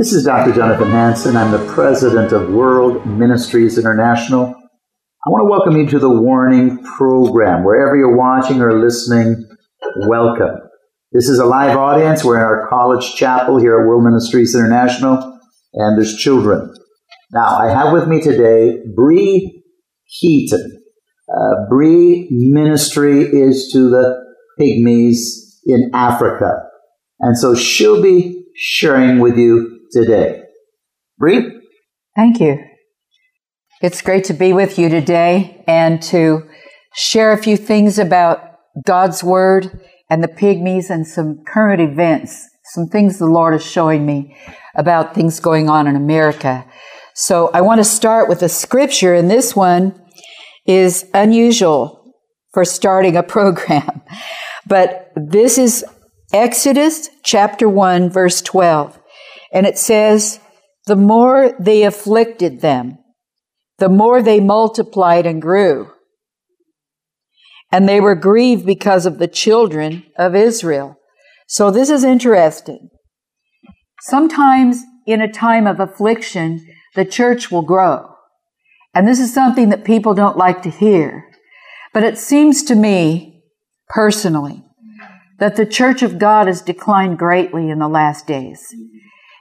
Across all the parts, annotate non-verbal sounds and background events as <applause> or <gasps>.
This is Dr. Jonathan Hansen. I'm the president of World Ministries International. I want to welcome you to the Warning Program. Wherever you're watching or listening, welcome. This is a live audience. We're in our college chapel here at World Ministries International, and there's children. Now, I have with me today Bree Keyton. Uh, Bree ministry is to the pygmies in Africa. And so she'll be sharing with you today. Bree? Thank you. It's great to be with you today and to share a few things about God's Word and the pygmies and some current events, some things the Lord is showing me about things going on in America. So I want to start with a scripture, and this one is unusual for starting a <laughs> program. But this is Exodus chapter 1, verse 12. And it says, the more they afflicted them, the more they multiplied and grew. And they were grieved because of the children of Israel. So this is interesting. Sometimes in a time of affliction, the church will grow. And this is something that people don't like to hear. But it seems to me, personally, that the church of God has declined greatly in the last days.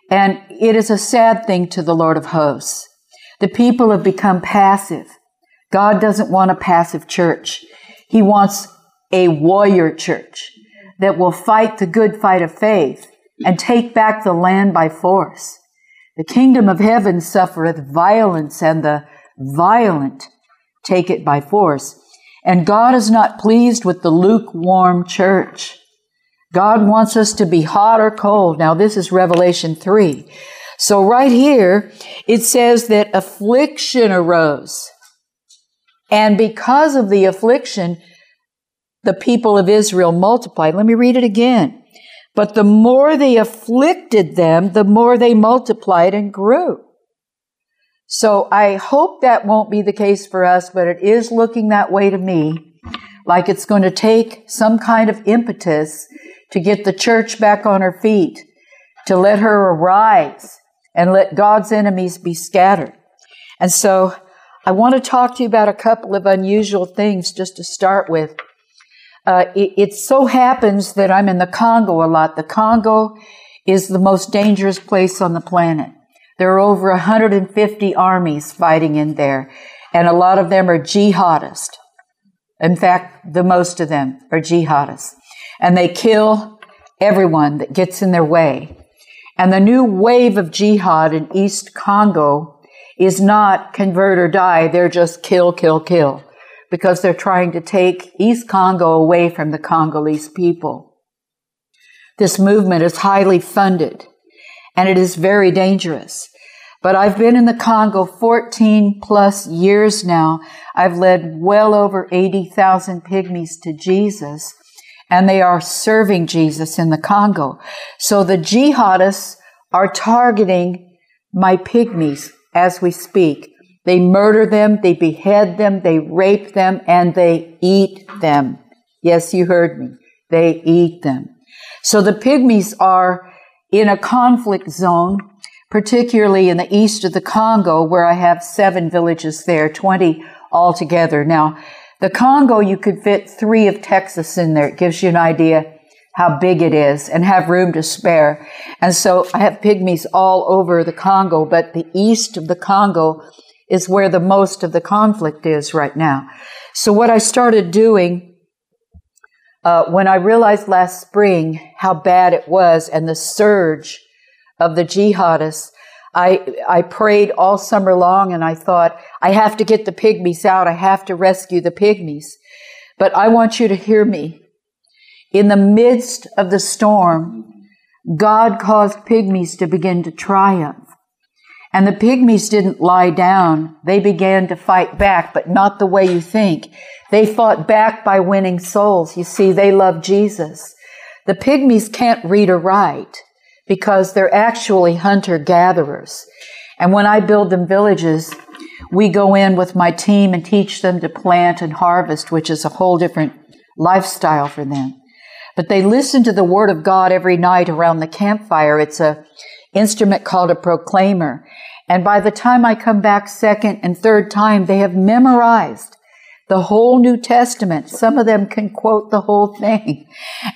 And it is a sad thing to the Lord of hosts. The people have become passive. God doesn't want a passive church. He wants a warrior church that will fight the good fight of faith and take back the land by force. The kingdom of heaven suffereth violence and the violent take it by force. And God is not pleased with the lukewarm church. God wants us to be hot or cold. Now, this is Revelation 3. So, right here, it says that affliction arose. And because of the affliction, the people of Israel multiplied. Let me read it again. But the more they afflicted them, the more they multiplied and grew. So I hope that won't be the case for us, but it is looking that way to me. Like it's going to take some kind of impetus to get the church back on her feet, to let her arise and let God's enemies be scattered. And so I want to talk to you about a couple of unusual things just to start with. Uh, it, it so happens that I'm in the Congo a lot. The Congo is the most dangerous place on the planet. There are over 150 armies fighting in there, and a lot of them are jihadists. In fact, the most of them are jihadists and they kill everyone that gets in their way. And the new wave of jihad in East Congo is not convert or die, they're just kill, kill, kill, because they're trying to take East Congo away from the Congolese people. This movement is highly funded and it is very dangerous. But I've been in the Congo 14 plus years now. I've led well over 80,000 pygmies to Jesus and they are serving Jesus in the Congo. So the jihadists are targeting my pygmies as we speak. They murder them, they behead them, they rape them, and they eat them. Yes, you heard me. They eat them. So the pygmies are in a conflict zone, particularly in the east of the Congo, where I have seven villages there, 20 altogether. Now, the Congo, you could fit three of Texas in there. It gives you an idea how big it is and have room to spare. And so I have pygmies all over the Congo, but the east of the Congo is where the most of the conflict is right now. So what I started doing uh, when I realized last spring how bad it was and the surge of the jihadists, I, I prayed all summer long and I thought, I have to get the pygmies out. I have to rescue the pygmies. But I want you to hear me. In the midst of the storm, God caused pygmies to begin to triumph. And the pygmies didn't lie down. They began to fight back, but not the way you think. They fought back by winning souls. You see, they love Jesus. The pygmies can't read or write because they're actually hunter gatherers. And when I build them villages, we go in with my team and teach them to plant and harvest, which is a whole different lifestyle for them. But they listen to the word of God every night around the campfire. It's a instrument called a proclaimer. And by the time I come back second and third time, they have memorized the whole New Testament. Some of them can quote the whole thing.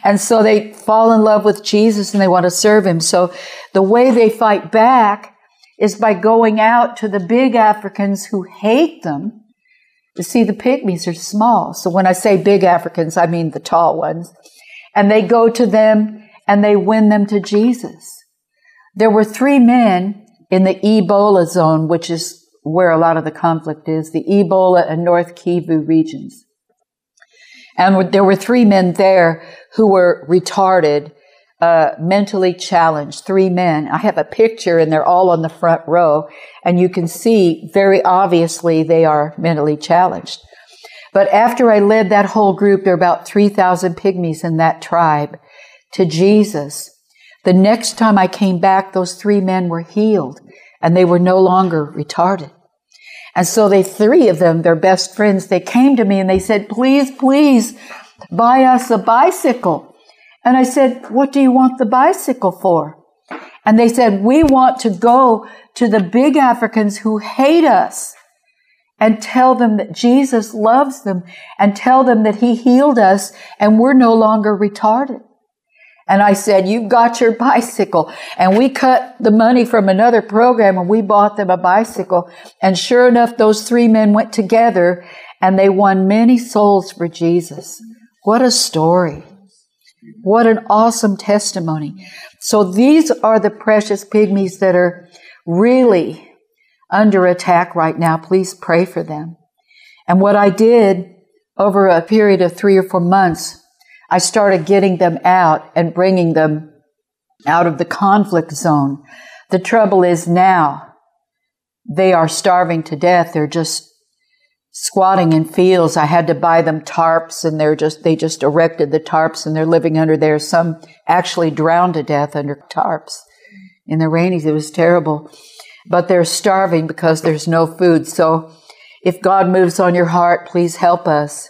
And so they fall in love with Jesus and they want to serve him. So the way they fight back is by going out to the big Africans who hate them. You see, the pygmies are small. So when I say big Africans, I mean the tall ones. And they go to them and they win them to Jesus. There were three men in the Ebola zone, which is where a lot of the conflict is, the Ebola and North Kivu regions. And there were three men there who were retarded, uh, mentally challenged, three men. I have a picture and they're all on the front row and you can see very obviously they are mentally challenged. But after I led that whole group, there are about 3,000 pygmies in that tribe to Jesus. The next time I came back, those three men were healed and they were no longer retarded. And so they, three of them, their best friends, they came to me and they said, please, please buy us a bicycle. And I said, what do you want the bicycle for? And they said, we want to go to the big Africans who hate us and tell them that Jesus loves them and tell them that he healed us and we're no longer retarded. And I said, you've got your bicycle. And we cut the money from another program and we bought them a bicycle. And sure enough, those three men went together and they won many souls for Jesus. What a story. What an awesome testimony. So these are the precious pygmies that are really under attack right now. Please pray for them. And what I did over a period of three or four months I started getting them out and bringing them out of the conflict zone. The trouble is now they are starving to death. They're just squatting in fields. I had to buy them tarps and they're just, they just erected the tarps and they're living under there. Some actually drowned to death under tarps in the rainies. It was terrible, but they're starving because there's no food. So if God moves on your heart, please help us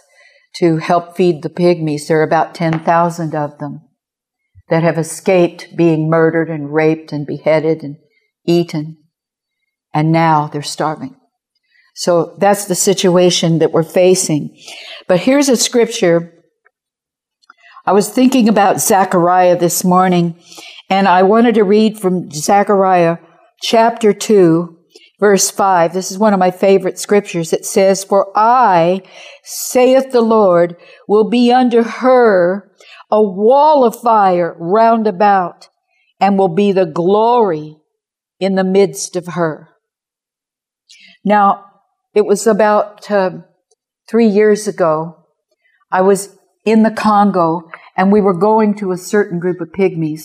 to help feed the pygmies. There are about 10,000 of them that have escaped being murdered and raped and beheaded and eaten. And now they're starving. So that's the situation that we're facing. But here's a scripture. I was thinking about Zechariah this morning, and I wanted to read from Zechariah chapter 2, verse 5. This is one of my favorite scriptures. It says, For I, saith the Lord, will be under her a wall of fire round about, and will be the glory in the midst of her. Now, it was about uh, three years ago. I was in the Congo, and we were going to a certain group of pygmies.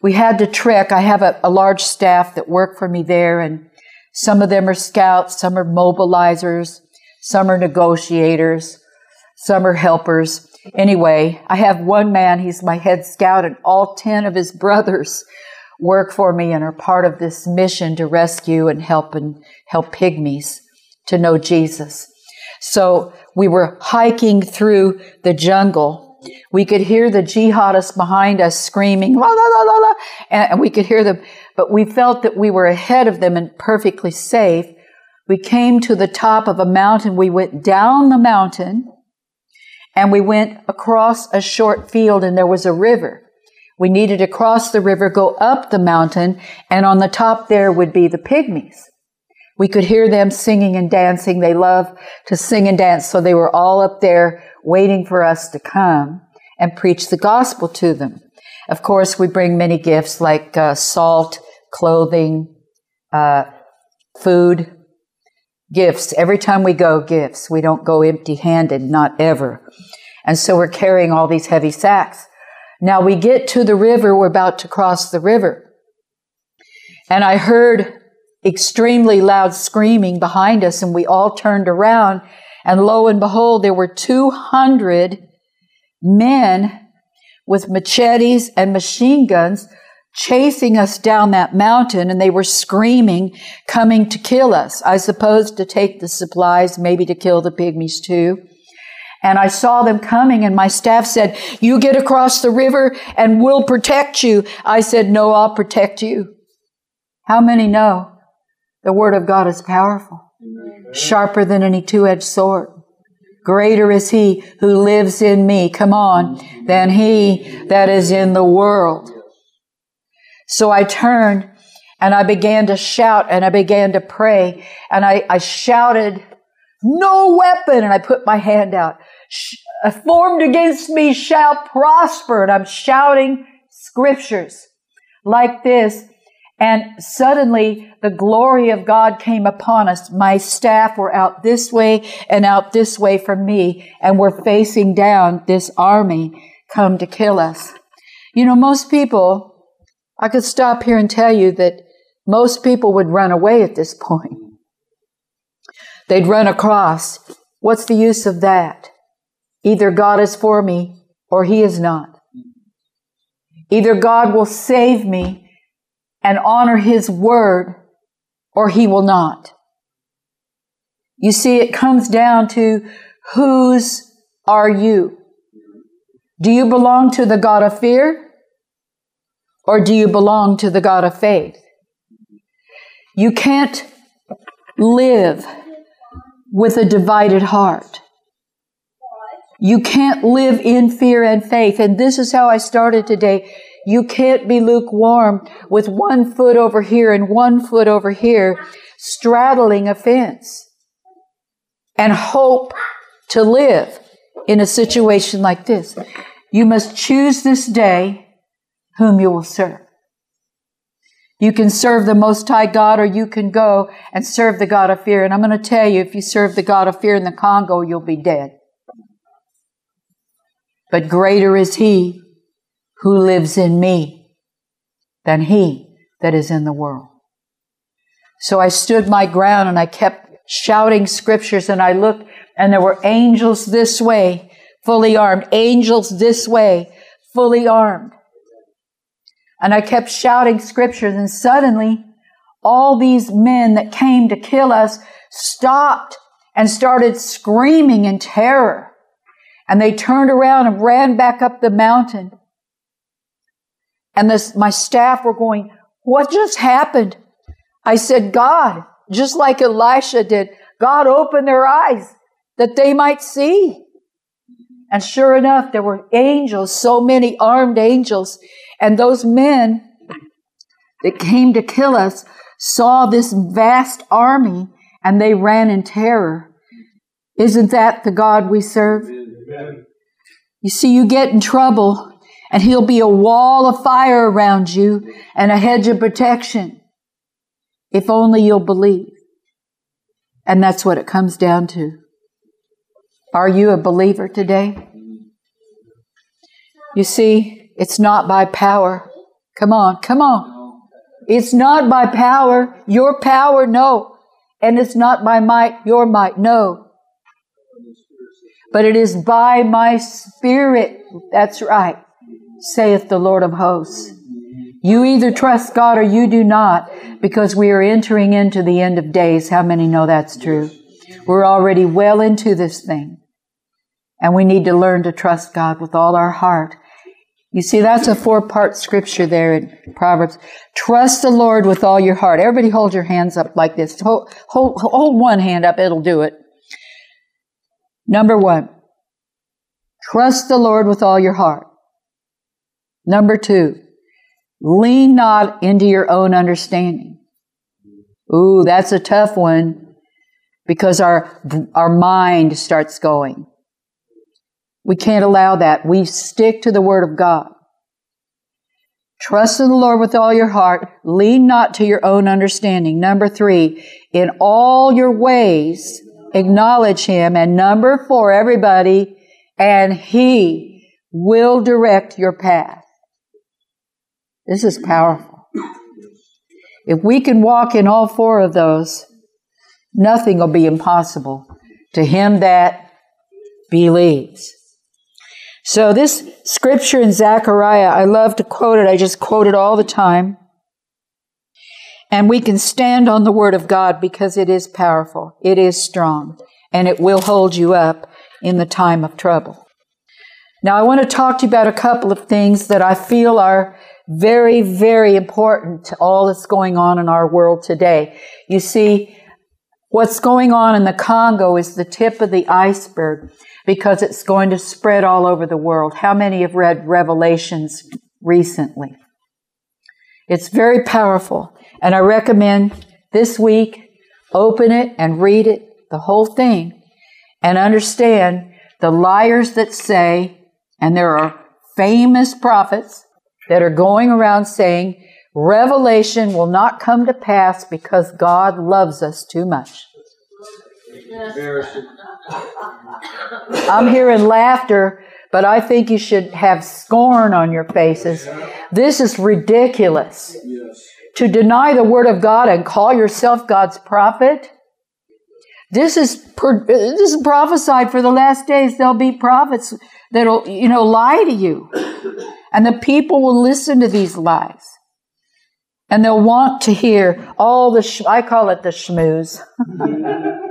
We had to trek. I have a, a large staff that work for me there, and some of them are scouts, some are mobilizers, some are negotiators, some are helpers. Anyway, I have one man, he's my head scout, and all 10 of his <laughs> brothers work for me and are part of this mission to rescue and help and help pygmies to know Jesus. So we were hiking through the jungle. We could hear the jihadists behind us screaming, la la la la la, and we could hear them but we felt that we were ahead of them and perfectly safe. We came to the top of a mountain. We went down the mountain and we went across a short field and there was a river. We needed to cross the river, go up the mountain, and on the top there would be the pygmies. We could hear them singing and dancing. They love to sing and dance, so they were all up there waiting for us to come and preach the gospel to them. Of course, we bring many gifts like uh, salt clothing, uh, food, gifts. Every time we go, gifts. We don't go empty handed, not ever. And so we're carrying all these heavy sacks. Now we get to the river, we're about to cross the river. And I heard extremely loud screaming behind us, and we all turned around. And lo and behold, there were 200 men with machetes and machine guns chasing us down that mountain and they were screaming, coming to kill us. I suppose to take the supplies, maybe to kill the pygmies too. And I saw them coming and my staff said, you get across the river and we'll protect you. I said, no, I'll protect you. How many know the Word of God is powerful, sharper than any two edged sword? Greater is He who lives in me, come on, than He that is in the world. So I turned and I began to shout and I began to pray and I, I shouted, no weapon. And I put my hand out. Formed against me shall prosper. And I'm shouting scriptures like this. And suddenly the glory of God came upon us. My staff were out this way and out this way from me, and we're facing down this army come to kill us. You know, most people, I could stop here and tell you that most people would run away at this point. They'd run across. What's the use of that? Either God is for me or He is not. Either God will save me and honor His word or He will not. You see, it comes down to whose are you? Do you belong to the God of fear or do you belong to the God of faith? You can't live with a divided heart. You can't live in fear and faith. And this is how I started today. You can't be lukewarm with one foot over here and one foot over here, straddling a fence and hope to live in a situation like this. You must choose this day whom you will serve. You can serve the Most High God or you can go and serve the God of fear. And I'm going to tell you, if you serve the God of fear in the Congo, you'll be dead. But greater is He who lives in me than He that is in the world. So I stood my ground and I kept shouting scriptures and I looked and there were angels this way, fully armed, angels this way, fully armed. And I kept shouting scriptures and suddenly all these men that came to kill us stopped and started screaming in terror. And they turned around and ran back up the mountain. And this, my staff were going, what just happened? I said, God, just like Elisha did, God opened their eyes that they might see. And sure enough, there were angels, so many armed angels. And those men that came to kill us saw this vast army and they ran in terror. Isn't that the God we serve? Amen. You see, you get in trouble and he'll be a wall of fire around you and a hedge of protection. If only you'll believe. And that's what it comes down to. Are you a believer today? You see, it's not by power. Come on, come on. It's not by power, your power, no. And it's not by might, your might, no. But it is by my spirit. That's right, saith the Lord of hosts. You either trust God or you do not, because we are entering into the end of days. How many know that's true? We're already well into this thing. And we need to learn to trust God with all our heart. You see, that's a four part scripture there in Proverbs. Trust the Lord with all your heart. Everybody hold your hands up like this. Hold, hold, hold one hand up, it'll do it. Number one, trust the Lord with all your heart. Number two, lean not into your own understanding. Ooh, that's a tough one because our, our mind starts going. We can't allow that. We stick to the Word of God. Trust in the Lord with all your heart. Lean not to your own understanding. Number three, in all your ways, acknowledge Him. And number four, everybody, and He will direct your path. This is powerful. If we can walk in all four of those, nothing will be impossible to him that believes. So this scripture in Zechariah, I love to quote it. I just quote it all the time. And we can stand on the word of God because it is powerful. It is strong and it will hold you up in the time of trouble. Now I want to talk to you about a couple of things that I feel are very, very important to all that's going on in our world today. You see, what's going on in the Congo is the tip of the iceberg because it's going to spread all over the world. How many have read Revelations recently? It's very powerful. And I recommend this week, open it and read it, the whole thing, and understand the liars that say, and there are famous prophets that are going around saying, Revelation will not come to pass because God loves us too much. I'm hearing laughter, but I think you should have scorn on your faces. This is ridiculous. To deny the word of God and call yourself God's prophet. This is this is prophesied for the last days. There'll be prophets that'll you know lie to you, and the people will listen to these lies, and they'll want to hear all the. Sh- I call it the schmooze. <laughs>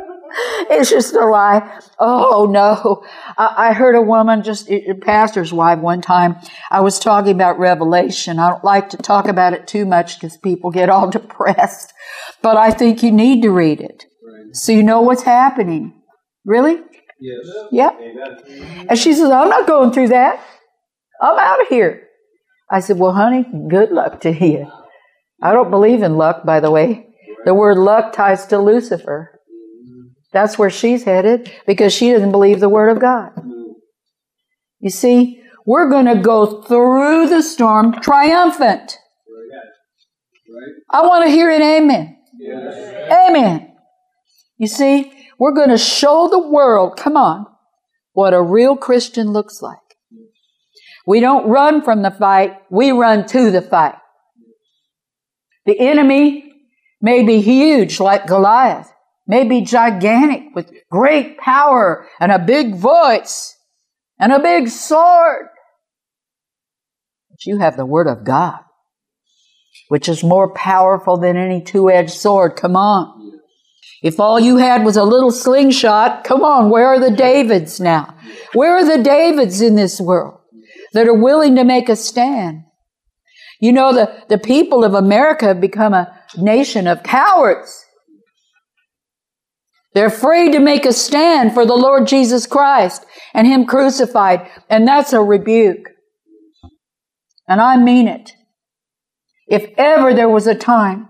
it's just a lie. Oh no. I, I, heard a woman, just a pastor's wife one time. I was talking about Revelation. I don't like to talk about it too much because people get all <laughs> depressed, but I think you need to read it. Right. So you know what's happening. Really? Yes. Yep. And she says, I'm not going through that. I'm out of here. I said, Well, honey, good luck to you. I don't believe in luck, by the way. The word luck ties to Lucifer. That's where she's headed because she doesn't believe the Word of God. You see, we're going to go through the storm triumphant. I want to hear an amen. Amen. You see, we're going to show the world, come on, what a real Christian looks like. We don't run from the fight, we run to the fight. The enemy may be huge like Goliath, may be gigantic with great power and a big voice and a big sword. But you have the Word of God, which is more powerful than any two edged sword. Come on. If all you had was a little slingshot, come on, where are the Davids now? Where are the Davids in this world that are willing to make a stand? You know, the, the people of America have become a nation of cowards. They're afraid to make a stand for the Lord Jesus Christ and Him crucified. And that's a rebuke. And I mean it. If ever there was a time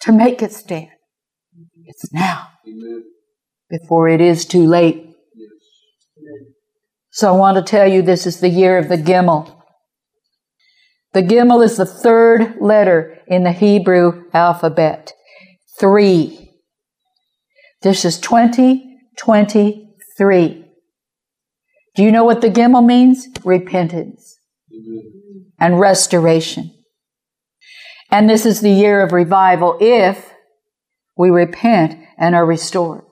to make a stand, it's now. Before it is too late. So I want to tell you this is the year of the Gimel. The Gimel is the third letter in the Hebrew alphabet. Three. This is 2023. Do you know what the Gimel means? Repentance and restoration. And this is the year of revival if we repent and are restored.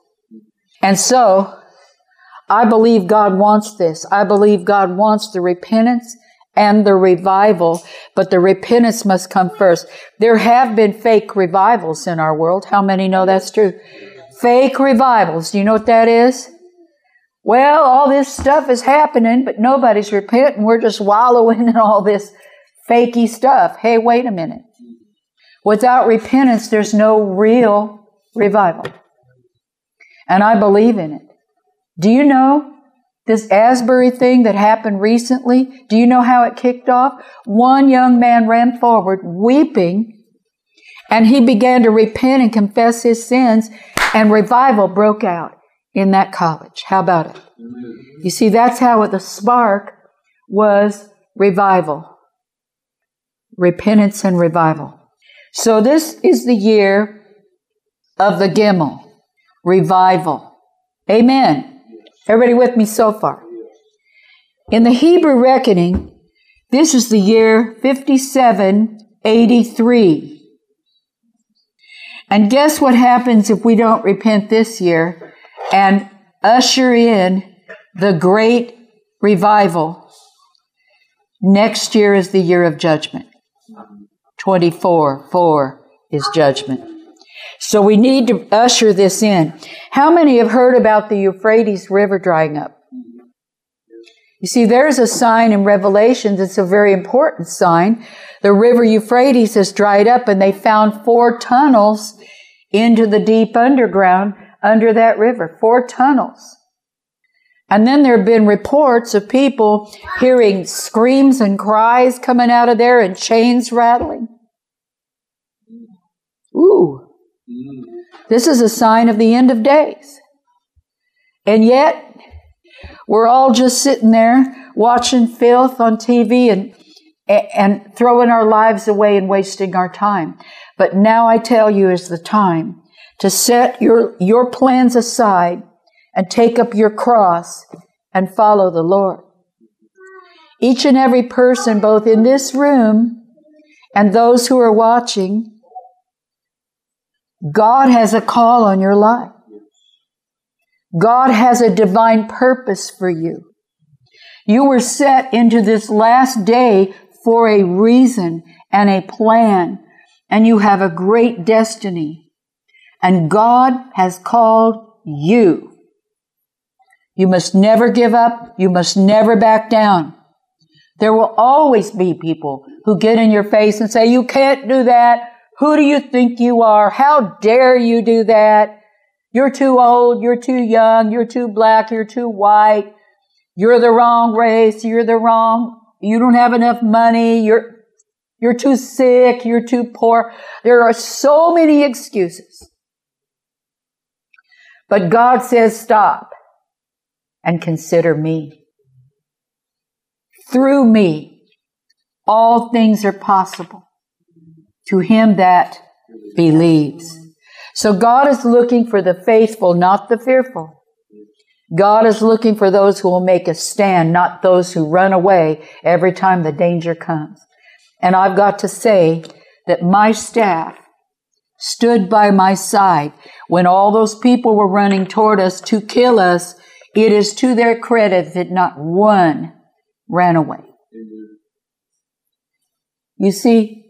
And so, I believe God wants this. I believe God wants the repentance and the revival, but the repentance must come first. There have been fake revivals in our world. How many know that's true? Fake revivals. Do you know what that is? Well, all this stuff is happening, but nobody's repenting. We're just wallowing in all this fakey stuff. Hey, wait a minute. Without repentance, there's no real revival. And I believe in it. Do you know this Asbury thing that happened recently? Do you know how it kicked off? One young man ran forward weeping and he began to repent and confess his sins and revival broke out in that college. How about it? You see, that's how the spark was revival, repentance and revival. So this is the year of the Gimel, revival. Amen. Everybody with me so far? In the Hebrew reckoning, this is the year 5783. And guess what happens if we don't repent this year and usher in the great revival? Next year is the year of judgment. 24, 4 is judgment. So we need to usher this in. How many have heard about the Euphrates River drying up? You see, there's a sign in Revelations, it's a very important sign. The river Euphrates has dried up and they found four tunnels into the deep underground under that river. Four tunnels. And then there have been reports of people hearing screams and cries coming out of there and chains rattling. Ooh. This is a sign of the end of days. And yet, we're all just sitting there watching filth on TV and, and throwing our lives away and wasting our time. But now I tell you is the time to set your, your plans aside and take up your cross and follow the Lord. Each and every person, both in this room and those who are watching, God has a call on your life. God has a divine purpose for you. You were set into this last day for a reason and a plan, and you have a great destiny. And God has called you. You must never give up. You must never back down. There will always be people who get in your face and say, you can't do that. Who do you think you are? How dare you do that? You're too old. You're too young. You're too black. You're too white. You're the wrong race. You're the wrong. You don't have enough money. You're, you're too sick. You're too poor. There are so many excuses. But God says, stop and consider me. Through me, all things are possible to him that believes. So God is looking for the faithful, not the fearful. God is looking for those who will make a stand, not those who run away every time the danger comes. And I've got to say that my staff stood by my side when all those people were running toward us to kill us it is to their credit that not one ran away. You see,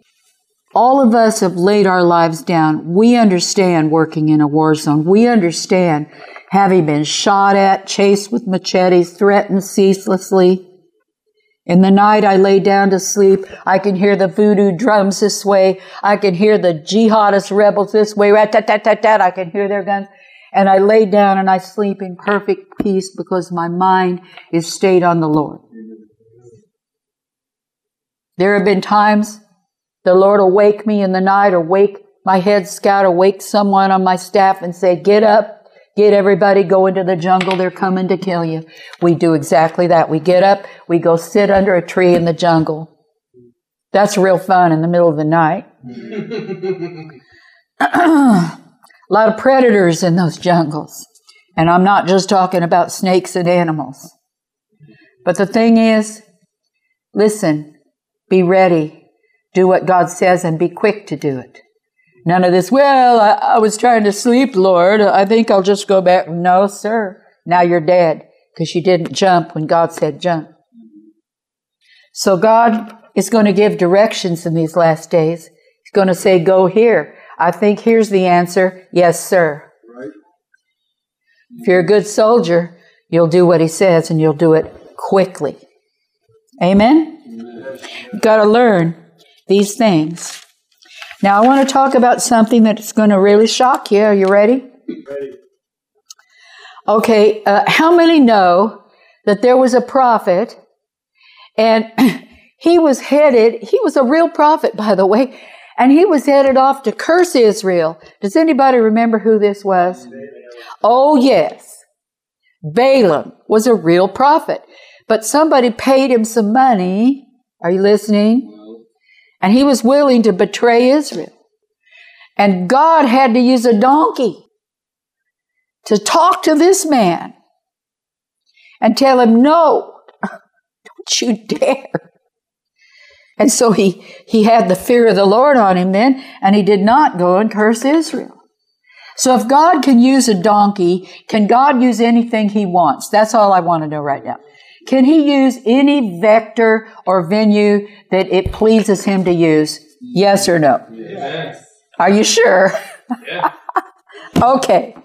all of us have laid our lives down. We understand working in a war zone. We understand having been shot at, chased with machetes, threatened ceaselessly. In the night, I lay down to sleep. I can hear the voodoo drums this way. I can hear the jihadist rebels this way. Rat, tat, tat, tat, tat. I can hear their guns and I lay down and I sleep in perfect peace because my mind is stayed on the Lord. There have been times the Lord will wake me in the night or wake my head scout or wake someone on my staff and say, get up, get everybody, go into the jungle. They're coming to kill you. We do exactly that. We get up, we go sit under a tree in the jungle. That's real fun in the middle of the night. <clears throat> A lot of predators in those jungles. And I'm not just talking about snakes and animals. But the thing is, listen, be ready, do what God says, and be quick to do it. None of this, well, I, I was trying to sleep, Lord. I think I'll just go back. No, sir. Now you're dead because you didn't jump when God said jump. So God is going to give directions in these last days. He's going to say, go here. I think here's the answer yes, sir. Right. If you're a good soldier, you'll do what he says and you'll do it quickly. Amen? Amen. You've got to learn these things. Now, I want to talk about something that's going to really shock you. Are you ready? Ready. Okay, uh, how many know that there was a prophet and <clears throat> he was headed, he was a real prophet, by the way, and he was headed off to curse Israel. Does anybody remember who this was? Oh, yes. Balaam was a real prophet, but somebody paid him some money. Are you listening? And he was willing to betray Israel. And God had to use a donkey to talk to this man and tell him, no, don't you dare. And so he, he had the fear of the Lord on him then, and he did not go and curse Israel. So if God can use a donkey, can God use anything he wants? That's all I want to know right now. Can he use any vector or venue that it pleases him to use? Yes or no? Yes. Are you sure? Yeah. <laughs> okay.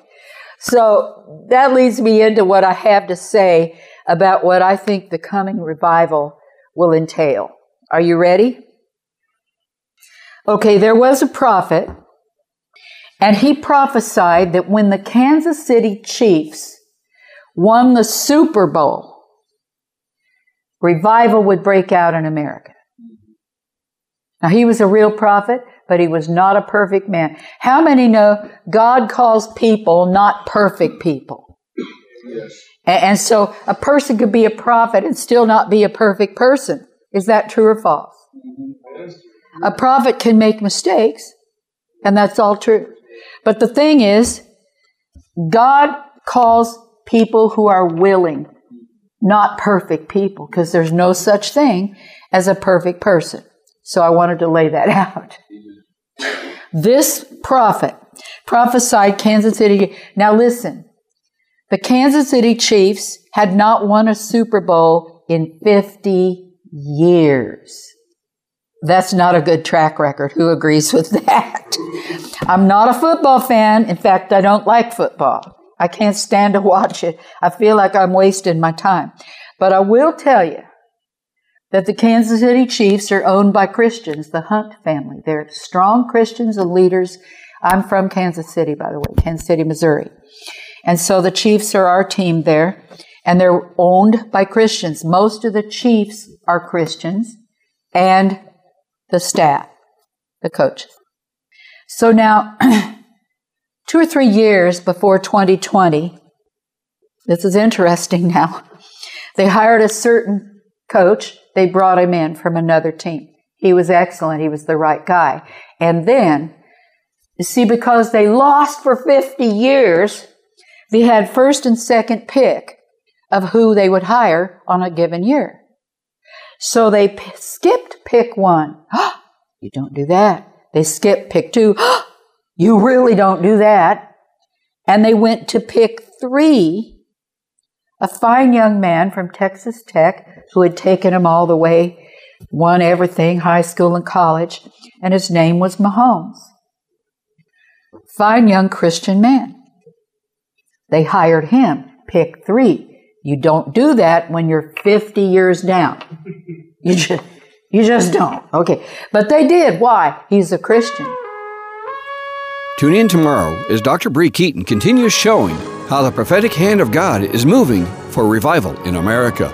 So that leads me into what I have to say about what I think the coming revival will entail. Are you ready? Okay, there was a prophet, and he prophesied that when the Kansas City Chiefs won the Super Bowl, revival would break out in America. Now, he was a real prophet, but he was not a perfect man. How many know God calls people not perfect people? Yes. And so a person could be a prophet and still not be a perfect person. Is that true or false? A prophet can make mistakes, and that's all true. But the thing is, God calls people who are willing, not perfect people, because there's no such thing as a perfect person. So I wanted to lay that <laughs> out. This prophet prophesied Kansas City. Now listen, the Kansas City Chiefs had not won a Super Bowl in 50 years. That's not a good track record. Who agrees with <laughs> that? I'm not a football fan. In fact, I don't like football. I can't stand to <laughs> watch it. I feel like I'm wasting my time. But I will tell you that the Kansas City Chiefs are owned by Christians, the Hunt family. They're strong Christians and leaders. I'm from Kansas City, by the way, Kansas City, Missouri. And so the Chiefs are our team there, and they're owned by Christians. Most of the Chiefs are Christians, and the staff, the coaches. So now, <clears throat> two or three years before 2020, this is interesting <laughs> now, they hired a certain coach they brought him in from another team. He was excellent. He was the right guy. And then, you see, because they lost for 50 years, they had first and second pick of who they would hire on a given year. So they p- skipped pick one. <gasps> you don't do that. They skipped pick two. <gasps> you really don't do that. And they went to pick three a fine young man from Texas Tech who had taken him all the way, won everything, high school and college, and his name was Mahomes. Fine young Christian man. They hired him, pick three. You don't do that when you're 50 years down. You just, you just don't. Okay. But they did. Why? He's a Christian. Tune in tomorrow as Dr. Bree Keyton continues showing how the prophetic hand of God is moving for revival in America.